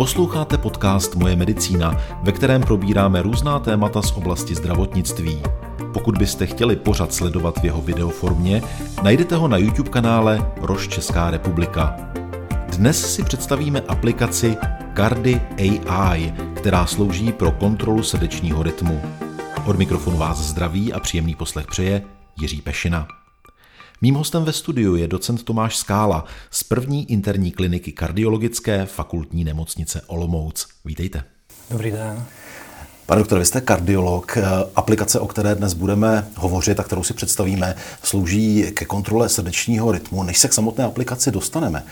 Posloucháte podcast Moje medicína, ve kterém probíráme různá témata z oblasti zdravotnictví. Pokud byste chtěli pořad sledovat v jeho videoformě, najdete ho na YouTube kanále Roš Česká republika. Dnes si představíme aplikaci Cardi AI, která slouží pro kontrolu srdečního rytmu. Od mikrofonu vás zdraví a příjemný poslech přeje Jiří Pešina. Mým hostem ve studiu je docent Tomáš Skála z první interní kliniky kardiologické fakultní nemocnice Olomouc. Vítejte. Dobrý den. Pane doktore, vy jste kardiolog. Aplikace, o které dnes budeme hovořit a kterou si představíme, slouží ke kontrole srdečního rytmu. Než se k samotné aplikaci dostaneme,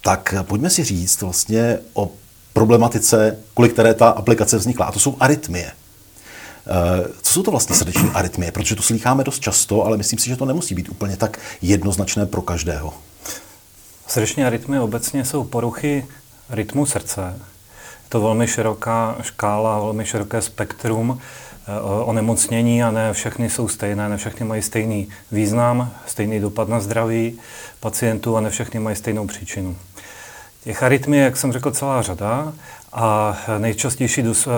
tak pojďme si říct vlastně o problematice, kvůli které ta aplikace vznikla. A to jsou arytmie. Eh, co jsou to vlastně srdeční arytmie? Protože to slycháme dost často, ale myslím si, že to nemusí být úplně tak jednoznačné pro každého. Srdeční arytmie obecně jsou poruchy rytmu srdce. Je to velmi široká škála, velmi široké spektrum eh, onemocnění a ne všechny jsou stejné, ne všechny mají stejný význam, stejný dopad na zdraví pacientů a ne všechny mají stejnou příčinu. Těch arytmí, jak jsem řekl, celá řada a nejčastější dos,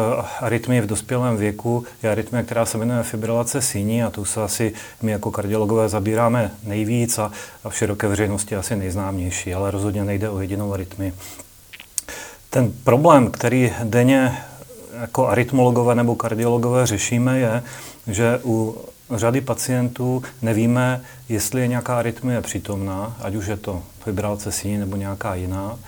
arytmie v dospělém věku je arytmie, která se jmenuje fibrilace síní a tu se asi my jako kardiologové zabíráme nejvíc a, a v široké veřejnosti asi nejznámější, ale rozhodně nejde o jedinou arytmii. Ten problém, který denně jako arytmologové nebo kardiologové řešíme, je, že u řady pacientů nevíme, jestli je nějaká arytmie přítomná, ať už je to fibrilace síní nebo nějaká jiná,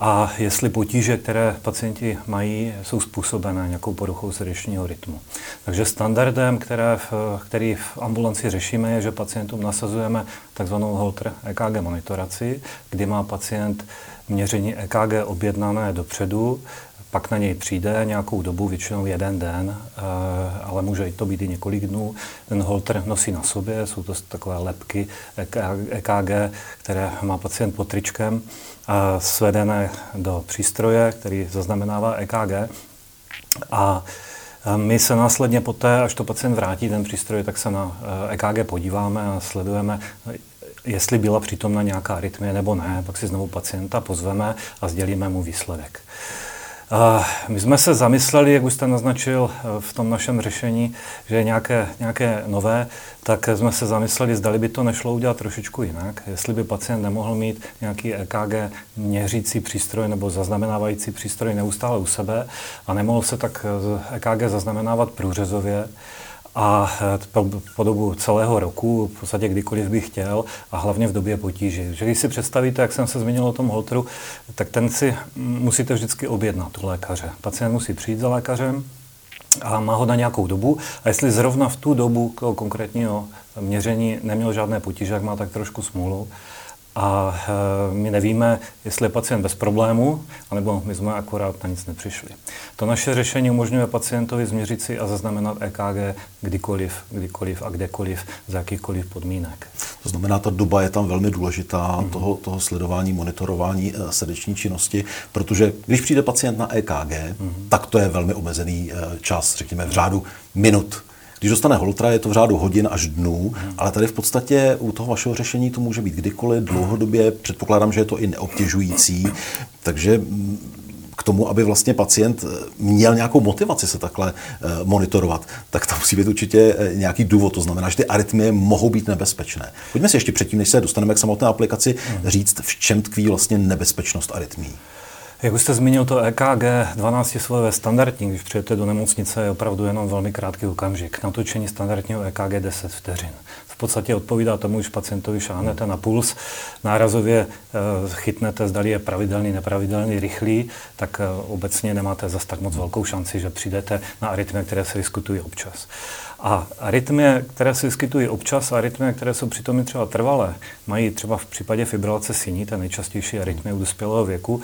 a jestli potíže, které pacienti mají, jsou způsobené nějakou poruchou srdečního rytmu. Takže standardem, které v, který v ambulanci řešíme, je, že pacientům nasazujeme takzvanou Holter EKG monitoraci, kdy má pacient měření EKG objednané dopředu, pak na něj přijde nějakou dobu, většinou jeden den, eh, ale může to být i několik dnů. Ten holter nosí na sobě, jsou to takové lepky EKG, které má pacient pod tričkem, svedené do přístroje, který zaznamenává EKG. A eh, my se následně poté, až to pacient vrátí ten přístroj, tak se na EKG eh, e podíváme a sledujeme, jestli byla přítomna nějaká arytmie nebo ne. Pak si znovu pacienta pozveme a sdělíme mu výsledek. My jsme se zamysleli, jak už jste naznačil eh, v tom našem řešení, že je nějaké, nějaké nové, tak jsme se zamysleli, zdali by to nešlo udělat trošičku jinak. Jestli by pacient nemohl mít nějaký EKG měřící přístroj nebo zaznamenávající přístroj neustále u sebe a nemohl se tak EKG zaznamenávat průřezově, a po, po dobu celého roku, v podstatě kdykoliv bych chtěl a hlavně v době potíži. Že když si představíte, jak jsem se zmínil o tom holteru, tak ten si musíte vždycky objednat u lékaře. Pacient musí přijít za lékařem, a má ho na nějakou dobu. A jestli zrovna v tu dobu konkrétního měření neměl žádné potíže, jak má tak trošku smůlu, a e, my nevíme, jestli je pacient bez problému, anebo my jsme akorát na nic nepřišli. To naše řešení umožňuje pacientovi změřit si a zaznamenat EKG kdykoliv, kdykoliv a kdekoliv, za jakýchkoliv podmínek. To znamená, ta doba je tam velmi důležitá, mm. toho, toho sledování, monitorování e, srdeční činnosti, protože když přijde pacient na EKG, mm. tak to je velmi omezený e, čas, řekněme v řádu minut když dostane holtra, je to v řádu hodin až dnů, hmm. ale tady v podstatě u toho vašeho řešení to může být kdykoliv, dlouhodobě. Předpokládám, že je to i neobtěžující, takže mm, k tomu, aby vlastně pacient eh, měl nějakou motivaci se takhle eh, monitorovat, tak tam musí být určitě eh, nějaký důvod. To znamená, že ty arytmie mohou být nebezpečné. Pojďme si ještě předtím, než se dostaneme k samotné aplikaci, hmm. říct, v čem tkví vlastně nebezpečnost arytmí. Jak už jste zmínil, to EKG 12 slové standardní, když přijete do nemocnice, je opravdu jenom velmi krátký okamžik. Natočení standardního EKG 10 vteřin. V podstatě odpovídá tomu, když pacientovi šáhnete na puls, nárazově eh, chytnete, zdali je pravidelný, nepravidelný, rychlý, tak eh, obecně nemáte zas tak moc velkou šanci, že přijdete na arytmie, které se vyskytují občas. A arytmie, které se vyskytují občas, a arytmie, které jsou přitom třeba trvalé, mají třeba v případě fibrilace síní, ta nejčastější arytmie u dospělého věku,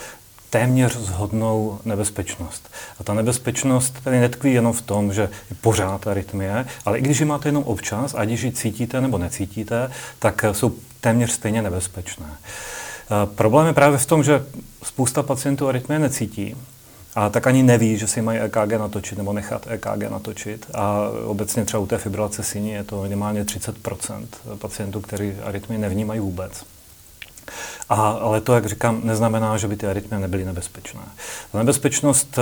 téměř zhodnou nebezpečnost. A ta nebezpečnost tady netkví jenom v tom, že je pořád arytmie, ale i když ji máte jenom občas, ať ji cítíte nebo necítíte, tak jsou téměř stejně nebezpečné. E, problém je právě v tom, že spousta pacientů arytmie necítí, a tak ani neví, že si mají EKG natočit nebo nechat EKG natočit. A obecně třeba u té fibrilace síní je to minimálně 30% pacientů, kteří arytmii nevnímají vůbec. A, ale to, jak říkám, neznamená, že by ty arytmie nebyly nebezpečné. Ta nebezpečnost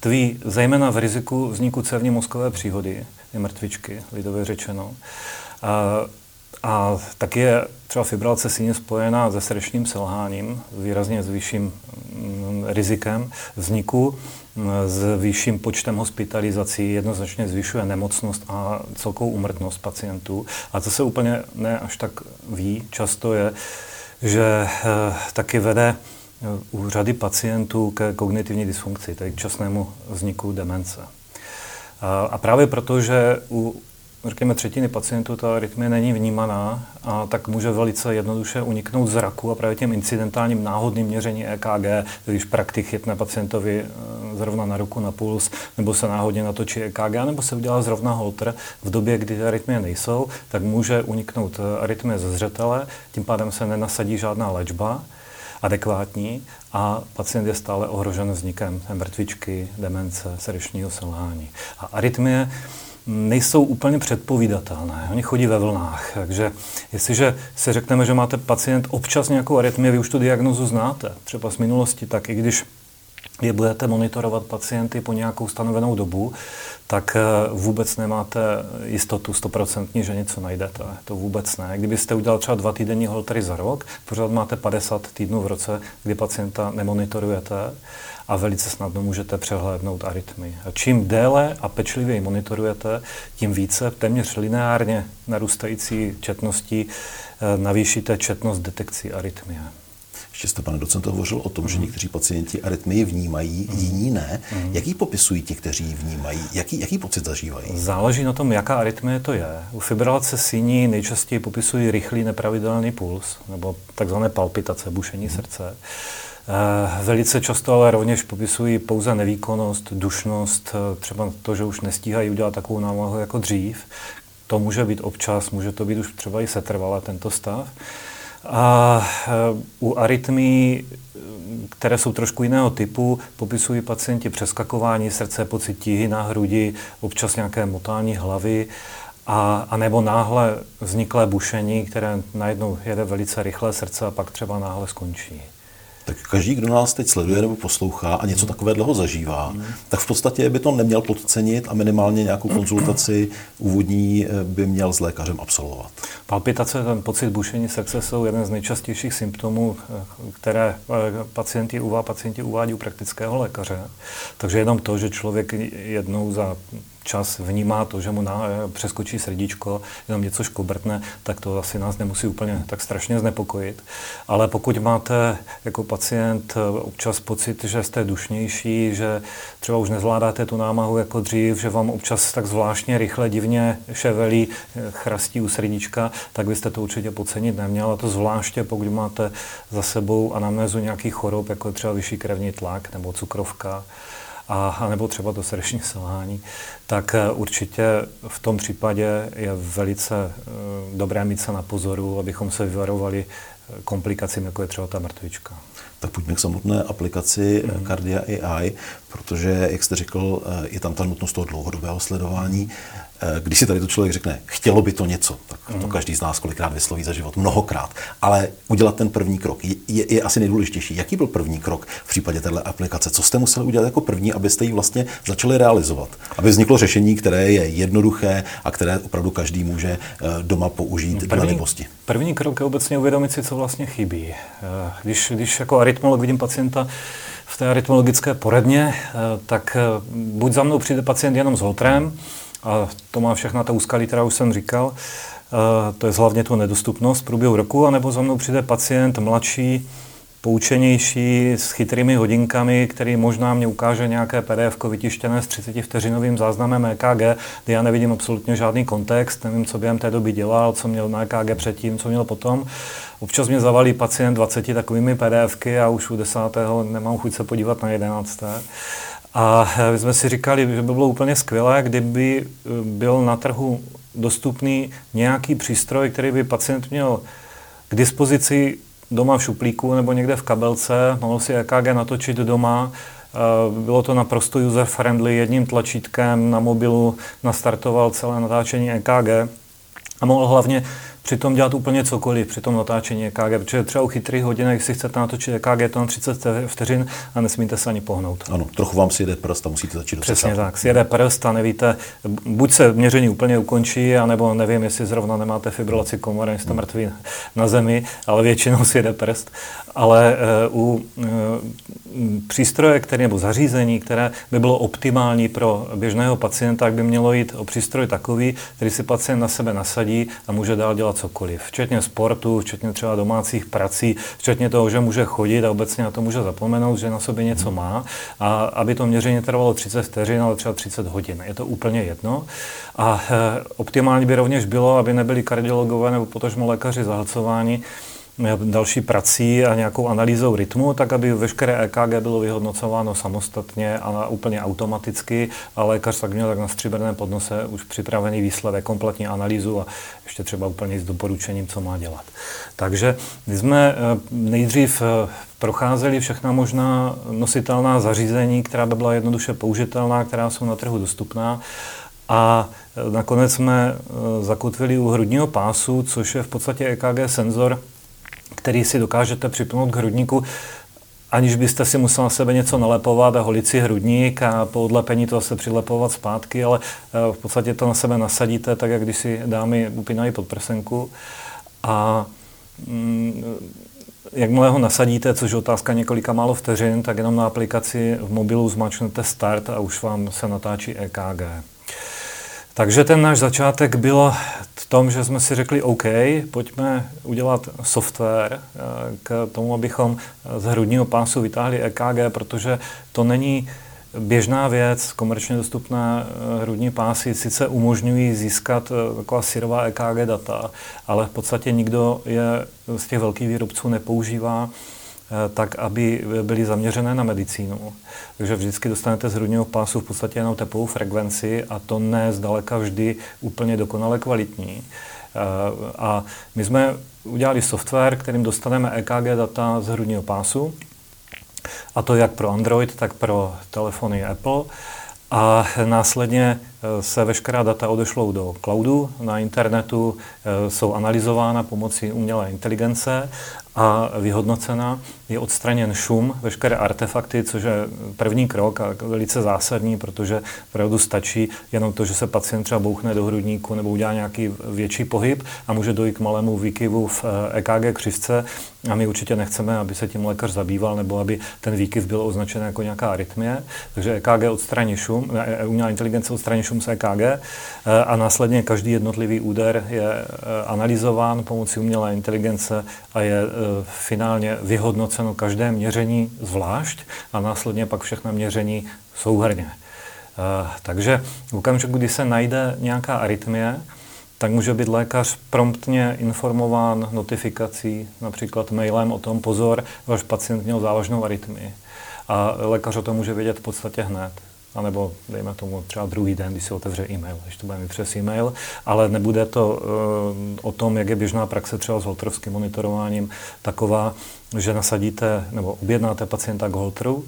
tví zejména v riziku vzniku cévní mozkové příhody, je mrtvičky, lidově řečeno. A, a taky je třeba fibrilace síně spojená se srdečním selháním, výrazně s vyšším mm, rizikem vzniku, mm, s vyšším počtem hospitalizací, jednoznačně zvyšuje nemocnost a celkovou umrtnost pacientů. A co se úplně ne až tak ví, často je, že eh, taky vede eh, u řady pacientů ke kognitivní dysfunkci, tedy k časnému vzniku demence. A právě proto, že u řekněme, třetiny pacientů ta arytmie není vnímaná, a tak může velice jednoduše uniknout zraku a právě těm incidentálním náhodným měření EKG, když praktik chytne pacientovi eh, zrovna na ruku na puls, nebo se náhodně natočí EKG, nebo se udělá zrovna holter v době, kdy arytmie nejsou, tak může uniknout eh, arytmie ze zřetele, tím pádem se nenasadí žádná léčba adekvátní a pacient je stále ohrožen vznikem mrtvičky, demence, srdečního selhání. A arytmie nejsou úplně předpovídatelné. Oni chodí ve vlnách. Takže jestliže si řekneme, že máte pacient občas nějakou arytmii, vy už tu diagnozu znáte, třeba z minulosti, tak i když je budete monitorovat pacienty po nějakou stanovenou dobu, tak eh, vůbec nemáte jistotu stoprocentní, že něco najdete. To vůbec ne. Kdybyste udělal třeba dva týdenní holtery za rok, pořád máte 50 týdnů v roce, kdy pacienta nemonitorujete a velice snadno můžete přehlédnout arytmy. A čím déle a pečlivěji monitorujete, tím více téměř lineárně narůstající četností eh, navýšíte četnost detekcí arytmie. Ještě jste, pane docent, hovořil o tom, mm. že někteří pacienti arytmii vnímají, mm. jiní ne. Mm. Jaký popisují ti, kteří ji vnímají? Jaký, jaký pocit zažívají? Záleží na tom, jaká arytmie to je. U fibrilace síní nejčastěji popisují rychlý nepravidelný puls, nebo takzvané palpitace, bušení mm. srdce. Eh, velice často ale rovněž popisují pouze nevýkonnost, dušnost, eh, třeba to, že už nestíhají udělat takovou námahu jako dřív. To může být občas, může to být už třeba i setrvalé tento stav. A eh, u arytmí, které jsou trošku jiného typu, popisují pacienti přeskakování srdce, pocit tíhy na hrudi, občas nějaké motání hlavy, a, a nebo náhle vzniklé bušení, které najednou jede velice rychle srdce a pak třeba náhle skončí tak každý, kdo nás teď sleduje nebo poslouchá a něco takového zažívá, mm. tak v podstatě by to neměl podcenit a minimálně nějakou konzultaci úvodní eh, by měl s lékařem absolvovat. Palpitace, ten pocit bušení srdce jsou jeden z nejčastějších symptomů, eh, které eh, pacienti, pacienti uvádí u praktického lékaře. Takže jenom to, že člověk jednou za čas vnímá to, že mu na, přeskočí srdíčko, jenom něco škobrtne, tak to asi nás nemusí úplně tak strašně znepokojit. Ale pokud máte jako pacient občas pocit, že jste dušnější, že třeba už nezvládáte tu námahu jako dřív, že vám občas tak zvláštně rychle, divně ševelí, chrastí u srdíčka, tak byste to určitě podcenit neměl. A to zvláště, pokud máte za sebou anamnézu nějakých chorob, jako třeba vyšší krevní tlak nebo cukrovka a, nebo třeba to srdeční selhání, tak eh, určitě v tom případě je velice eh, dobré mít se na pozoru, abychom se vyvarovali komplikacím, jako je třeba ta mrtvička. Tak pojďme k samotné aplikaci mm. Cardia AI, protože, jak jste řekl, je tam ta nutnost toho dlouhodobého sledování. Eh, když si tady to člověk řekne, chtělo by to něco, tak to mhm. každý z nás kolikrát vysloví za život, mnohokrát. Ale udělat ten první krok je, je, je asi nejdůležitější. Jaký byl první krok v případě této aplikace? Co jste museli udělat jako první, abyste ji vlastně začali realizovat? Aby vzniklo řešení, které je jednoduché a které opravdu každý může eh, doma použít no, první, libosti. První krok je obecně uvědomit si, co vlastně chybí. Eh, když, když jako arytmolog vidím pacienta, v té arytmologické poradně, tak buď za mnou přijde pacient jenom s holtrem, a to má všechna ta úskalí, která už jsem říkal. To je hlavně tu nedostupnost v průběhu roku, anebo za mnou přijde pacient mladší, poučenější, s chytrými hodinkami, který možná mě ukáže nějaké PDF vytištěné s 30 vteřinovým záznamem EKG, kde já nevidím absolutně žádný kontext, nevím, co během té doby dělal, co měl na EKG předtím, co měl potom. Občas mě zavalí pacient 20 takovými PDFky a už u desátého nemám chuť se podívat na jedenácté. A my jsme si říkali, že by bylo úplně skvělé, kdyby eh, byl na trhu dostupný nějaký přístroj, který by pacient měl k dispozici doma v šuplíku nebo někde v kabelce, mohl si EKG natočit doma, eh, bylo to naprosto user-friendly, jedním tlačítkem na mobilu nastartoval celé natáčení EKG a mohl hlavně přitom dělat úplně cokoliv při tom natáčení EKG, protože třeba u chytrých hodinek si chcete natočit EKG to na 30 vteřin a nesmíte se ani pohnout. Ano, trochu vám sjede prst a musíte začít Přesně tak, sjede prst a nevíte, buď se měření úplně ukončí, anebo nevím, jestli zrovna nemáte fibrilaci komory, jste mrtví na zemi, ale většinou sjede prst. Ale uh, u uh, přístroje, které, nebo zařízení, které by bylo optimální pro běžného pacienta, tak by mělo jít o přístroj takový, který si pacient na sebe nasadí a může dál cokoliv. Včetně sportu, včetně třeba domácích prací, včetně toho, že může chodit a obecně na to může zapomenout, že na sobě něco má. A aby to měření trvalo 30 vteřin, ale třeba 30 hodin. Je to úplně jedno. A e, optimální by rovněž bylo, aby nebyli kardiologové nebo potažmo lékaři zahlcováni další prací a nějakou analýzou rytmu, tak aby veškeré EKG bylo vyhodnocováno samostatně a úplně automaticky a lékař tak měl tak na stříbrném podnose už připravený výsledek, kompletní analýzu a ještě třeba úplně s doporučením, co má dělat. Takže my jsme eh, nejdřív eh, procházeli všechna možná nositelná zařízení, která by byla jednoduše použitelná, která jsou na trhu dostupná. A eh, nakonec jsme zakotvili u hrudního pásu, což je v podstatě EKG senzor, který si dokážete připnout k hrudníku, aniž byste si musel na sebe něco nalepovat a holit si hrudník a po odlepení to zase přilepovat zpátky, ale eh, v podstatě to na sebe nasadíte, tak jak když si dámy upínají podprsenku. A mm, jakmile ho nasadíte, což je otázka několika málo vteřin, tak jenom na aplikaci v mobilu zmačnete start a už vám se natáčí EKG. Takže ten náš začátek byl v tom, že jsme si řekli, OK, pojďme udělat software eh, k tomu, abychom z hrudního pásu vytáhli EKG, protože to není běžná věc, komerčně dostupné eh, hrudní pásy sice umožňují získat eh, taková syrová EKG data, ale v podstatě nikdo je z těch velkých výrobců nepoužívá tak aby byly zaměřené na medicínu. Takže vždycky dostanete z hrudního pásu v podstatě jenom tepovou frekvenci a to ne zdaleka vždy úplně dokonale kvalitní. Eh, a my jsme udělali software, kterým dostaneme EKG data z hrudního pásu, a to jak pro Android, tak pro telefony Apple. A následně eh, se veškerá data odešlou do cloudu, na internetu jsou analyzována pomocí umělé inteligence a vyhodnocena, je odstraněn šum, veškeré artefakty, což je první krok a velice zásadní, protože opravdu stačí jenom to, že se pacient třeba bouchne do hrudníku nebo udělá nějaký větší pohyb a může dojít k malému výkyvu v EKG eh, e křivce a my určitě nechceme, aby se tím lékař zabýval nebo aby ten výkyv byl označen jako nějaká arytmie. Takže EKG odstraní šum, eh, eh, umělá inteligence odstraní šum z EKG a následně každý jednotlivý úder je analyzován pomocí umělé inteligence a je finálně vyhodnoceno každé měření zvlášť a následně pak všechna měření souhrně. Takže v okamžiku, kdy se najde nějaká arytmie, tak může být lékař promptně informován notifikací, například mailem o tom, pozor, váš pacient měl závažnou arytmii. A lékař o tom může vědět v podstatě hned anebo dejme tomu třeba druhý den, když si otevře e-mail, když to bude mít přes e-mail, ale nebude to uh, o tom, jak je běžná praxe třeba s holtrovským monitorováním taková, že nasadíte nebo objednáte pacienta k holtru,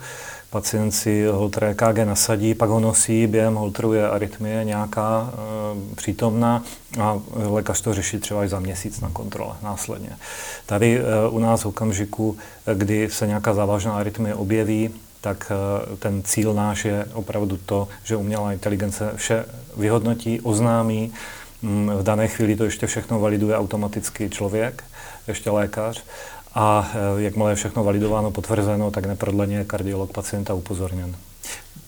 pacient si holter EKG nasadí, pak ho nosí, během holteru je arytmie nějaká e, přítomná a lékař to řeší třeba i za měsíc na kontrole následně. Tady e, u nás v okamžiku, kdy se nějaká závažná arytmie objeví, tak eh, ten cíl náš je opravdu to, že umělá inteligence vše vyhodnotí, oznámí, mm, v dané chvíli to ještě všechno validuje automaticky člověk, ještě lékař a eh, jakmile je všechno validováno, potvrzeno, tak neprodleně je kardiolog pacienta upozorněn.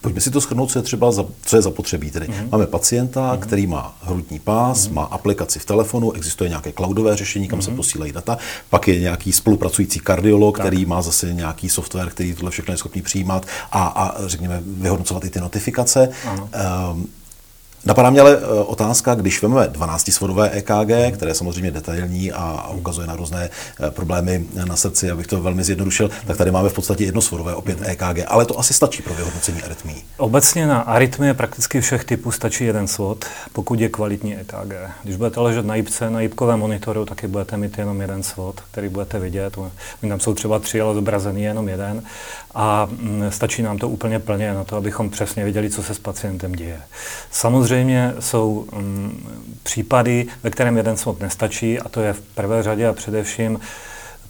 Pojďme si to schrnout, co je třeba za, co je zapotřebí. Tedy mm-hmm. máme pacienta, mm-hmm. který má hrudní pás, mm-hmm. má aplikaci v telefonu, existuje nějaké cloudové řešení, kam mm-hmm. se mhm. posílají data, pak je nějaký spolupracující kardiolog, tak. který má zase nějaký software, který tohle všechno je schopný přijímat a, a řekněme vyhodnocovat i ty notifikace. Um, Napadá mě ale eh, otázka, když vezmeme 12-svodové EKG, které je samozřejmě detailní a ukazuje na různé eh, problémy na srdci, abych to velmi zjednodušil, tak tady máme v podstatě jednosvodové opět EKG, ale to asi stačí pro vyhodnocení arytmí. Obecně na arytmie prakticky všech typů stačí jeden svod, pokud je kvalitní EKG. Když budete ležet na jipce, na jipkovém monitoru, taky budete mít jenom jeden svod, který budete vidět. My tam jsou třeba tři, ale zobrazený jenom jeden. A mm, stačí nám to úplně plně na to, abychom přesně věděli, co se s pacientem děje. Samozřejmě Samozřejmě jsou um, případy, ve kterém jeden svod nestačí a to je v prvé řadě a především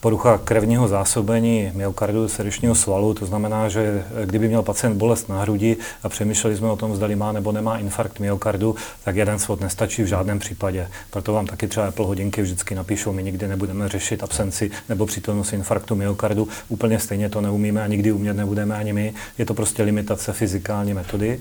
porucha krevního zásobení myokardu srdečního svalu, to znamená, že kdyby měl pacient bolest na hrudi a přemýšleli jsme o tom, zda má nebo nemá infarkt myokardu, tak jeden svod nestačí v žádném případě. Proto vám taky třeba Apple hodinky vždycky napíšou, my nikdy nebudeme řešit absenci nebo přítomnost infarktu myokardu. Úplně stejně to neumíme a nikdy umět nebudeme ani my. Je to prostě limitace fyzikální metody.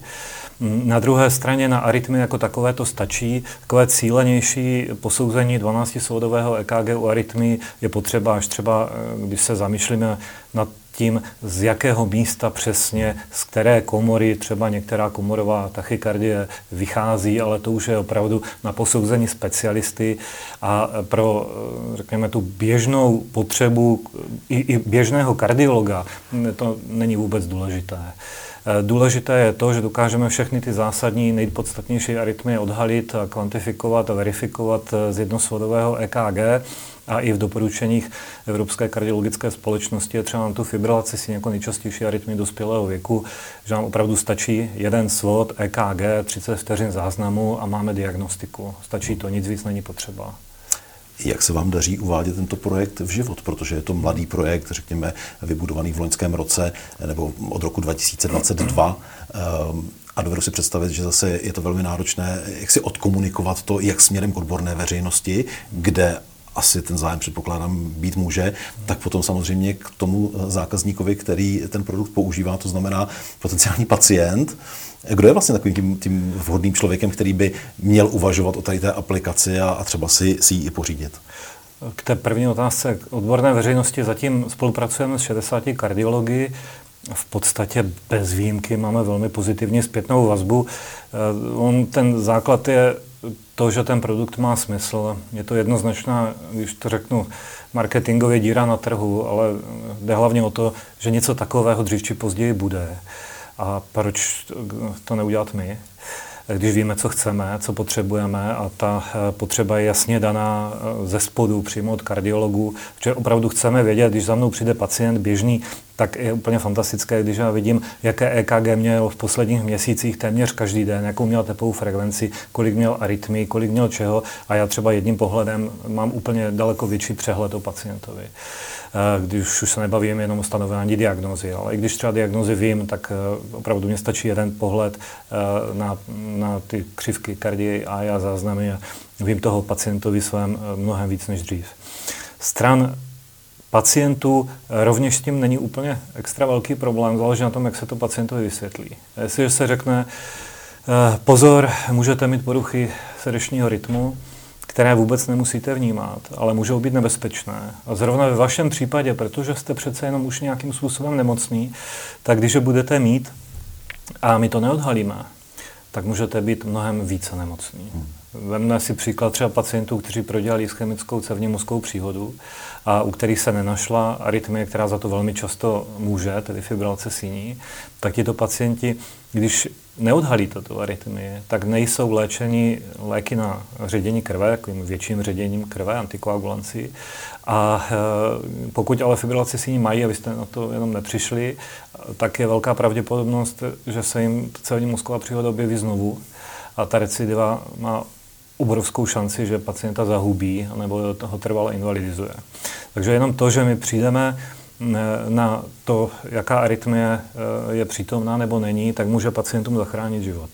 Na druhé straně na arytmy jako takové to stačí. Takové cílenější posouzení 12-svodového EKG u arytmy je potřeba až třeba, eh, když se zamýšlíme nad tím, z jakého místa přesně, z které komory, třeba některá komorová tachykardie vychází, ale to už je opravdu na posouzení specialisty a pro, eh, řekněme, tu běžnou potřebu i, i běžného kardiologa to není vůbec důležité. Eh, důležité je to, že dokážeme všechny ty zásadní, nejpodstatnější arytmie odhalit, kvantifikovat a verifikovat eh, z jednosvodového EKG a i v doporučeních Evropské kardiologické společnosti je třeba na tu fibrilaci si jako nejčastější arytmie dospělého věku, že nám opravdu stačí jeden svod EKG, 30 vteřin záznamu a máme diagnostiku. Stačí to, nic víc není potřeba. Jak se vám daří uvádět tento projekt v život? Protože je to mladý projekt, řekněme, vybudovaný v loňském roce nebo od roku 2022. Ehm, a dovedu si představit, že zase je to velmi náročné, jak si odkomunikovat to, jak směrem k odborné veřejnosti, kde asi ten zájem předpokládám být může, tak potom samozřejmě k tomu zákazníkovi, který ten produkt používá, to znamená potenciální pacient, kdo je vlastně takovým tím, tím vhodným člověkem, který by měl uvažovat o tady té aplikaci a, a třeba si, si ji i pořídit? K té první otázce k odborné veřejnosti zatím spolupracujeme s 60 kardiology. V podstatě bez výjimky máme velmi pozitivní zpětnou vazbu. Eh, on, ten základ je to, že ten produkt má smysl. Je to jednoznačná, když to řeknu, marketingově díra na trhu, ale jde hlavně o to, že něco takového dřív či později bude. A proč to neudělat my? když víme, co chceme, co potřebujeme a ta eh, potřeba je jasně daná eh, ze spodu přímo od kardiologů, že opravdu chceme vědět, když za mnou přijde pacient běžný, tak je úplně fantastické, když já vidím, jaké EKG měl v posledních měsících téměř každý den, jakou měl tepovou frekvenci, kolik měl arytmii, kolik měl čeho a já třeba jedním pohledem mám úplně daleko větší přehled o pacientovi. Eh, když už se nebavím jenom o stanovení diagnózy, ale i když třeba diagnózy vím, tak eh, opravdu mě stačí jeden pohled eh, na, na ty křivky kardie a já záznamy a vím toho pacientovi svém mnohem víc než dřív. Stran pacientů rovněž s tím není úplně extra velký problém, záleží na tom, jak se to pacientovi vysvětlí. Jestliže se řekne, pozor, můžete mít poruchy srdečního rytmu, které vůbec nemusíte vnímat, ale můžou být nebezpečné. A zrovna ve vašem případě, protože jste přece jenom už nějakým způsobem nemocný, tak když je budete mít a my to neodhalíme, tak můžete být mnohem více nemocný. Hmm. Vemme si příklad třeba pacientů, kteří prodělali ischemickou cévní mozkovou příhodu a u kterých se nenašla arytmie, která za to velmi často může, tedy fibrilace síní, tak tito pacienti, když neodhalí toto arytmie, tak nejsou léčeni léky na ředění krve, takovým větším ředěním krve, antikoagulancí. A e, pokud ale fibrilaci síní mají a vy jste na to jenom nepřišli, tak je velká pravděpodobnost, že se jim celní mozková příhoda objeví znovu a ta recidiva má obrovskou šanci, že pacienta zahubí nebo ho trvale invalidizuje. Takže jenom to, že my přijdeme na to, jaká arytmie eh, je přítomná nebo není, tak může pacientům zachránit život.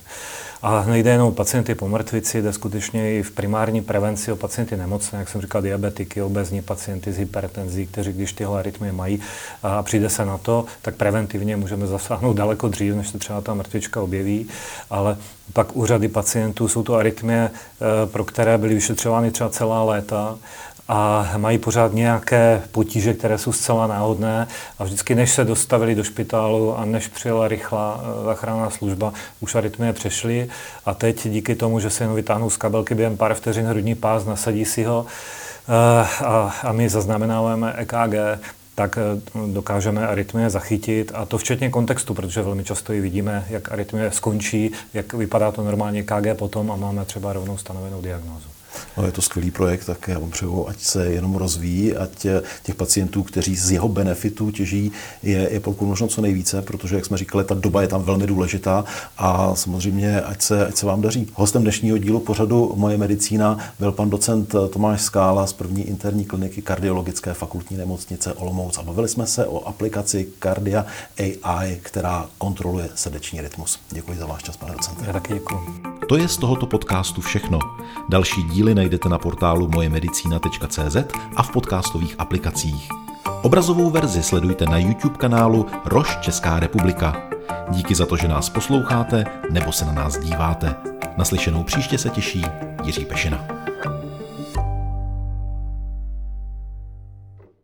A nejde jenom o pacienty po mrtvici, jde skutečně i v primární prevenci o pacienty nemocné, jak jsem říkal, diabetiky, obezní pacienty s hypertenzí, kteří když tyhle arytmie mají a přijde se na to, tak preventivně můžeme zasáhnout daleko dřív, než se třeba ta mrtvička objeví, ale pak u řady pacientů jsou to arytmie, pro které byly vyšetřovány třeba celá léta a mají pořád nějaké potíže, které jsou zcela náhodné a vždycky, než se dostavili do špitálu a než přijela rychlá eh, záchranná služba, už arytmie přešly a teď díky tomu, že se jen vytáhnou z kabelky během pár vteřin hrudní pás, nasadí si ho eh, a, a my zaznamenáváme EKG, tak eh, dokážeme arytmie zachytit. A to včetně kontextu, protože velmi často ji vidíme, jak arytmie skončí, jak vypadá to normálně KG potom a máme třeba rovnou stanovenou diagnózu. No, je to skvělý projekt, tak já vám přeju, ať se jenom rozvíjí, ať těch pacientů, kteří z jeho benefitů těží, je, je pokud možno co nejvíce, protože, jak jsme říkali, ta doba je tam velmi důležitá a samozřejmě, ať se, ať se vám daří. Hostem dnešního dílu pořadu Moje medicína byl pan docent Tomáš Skála z první interní kliniky kardiologické fakultní nemocnice Olomouc a bavili jsme se o aplikaci Cardia AI, která kontroluje srdeční rytmus. Děkuji za váš čas, pane docente. Já taky děkuji. To je z tohoto podcastu všechno. Další díly najdete na portálu mojemedicina.cz a v podcastových aplikacích. Obrazovou verzi sledujte na YouTube kanálu Roš Česká republika. Díky za to, že nás posloucháte nebo se na nás díváte. Naslyšenou příště se těší Jiří Pešina.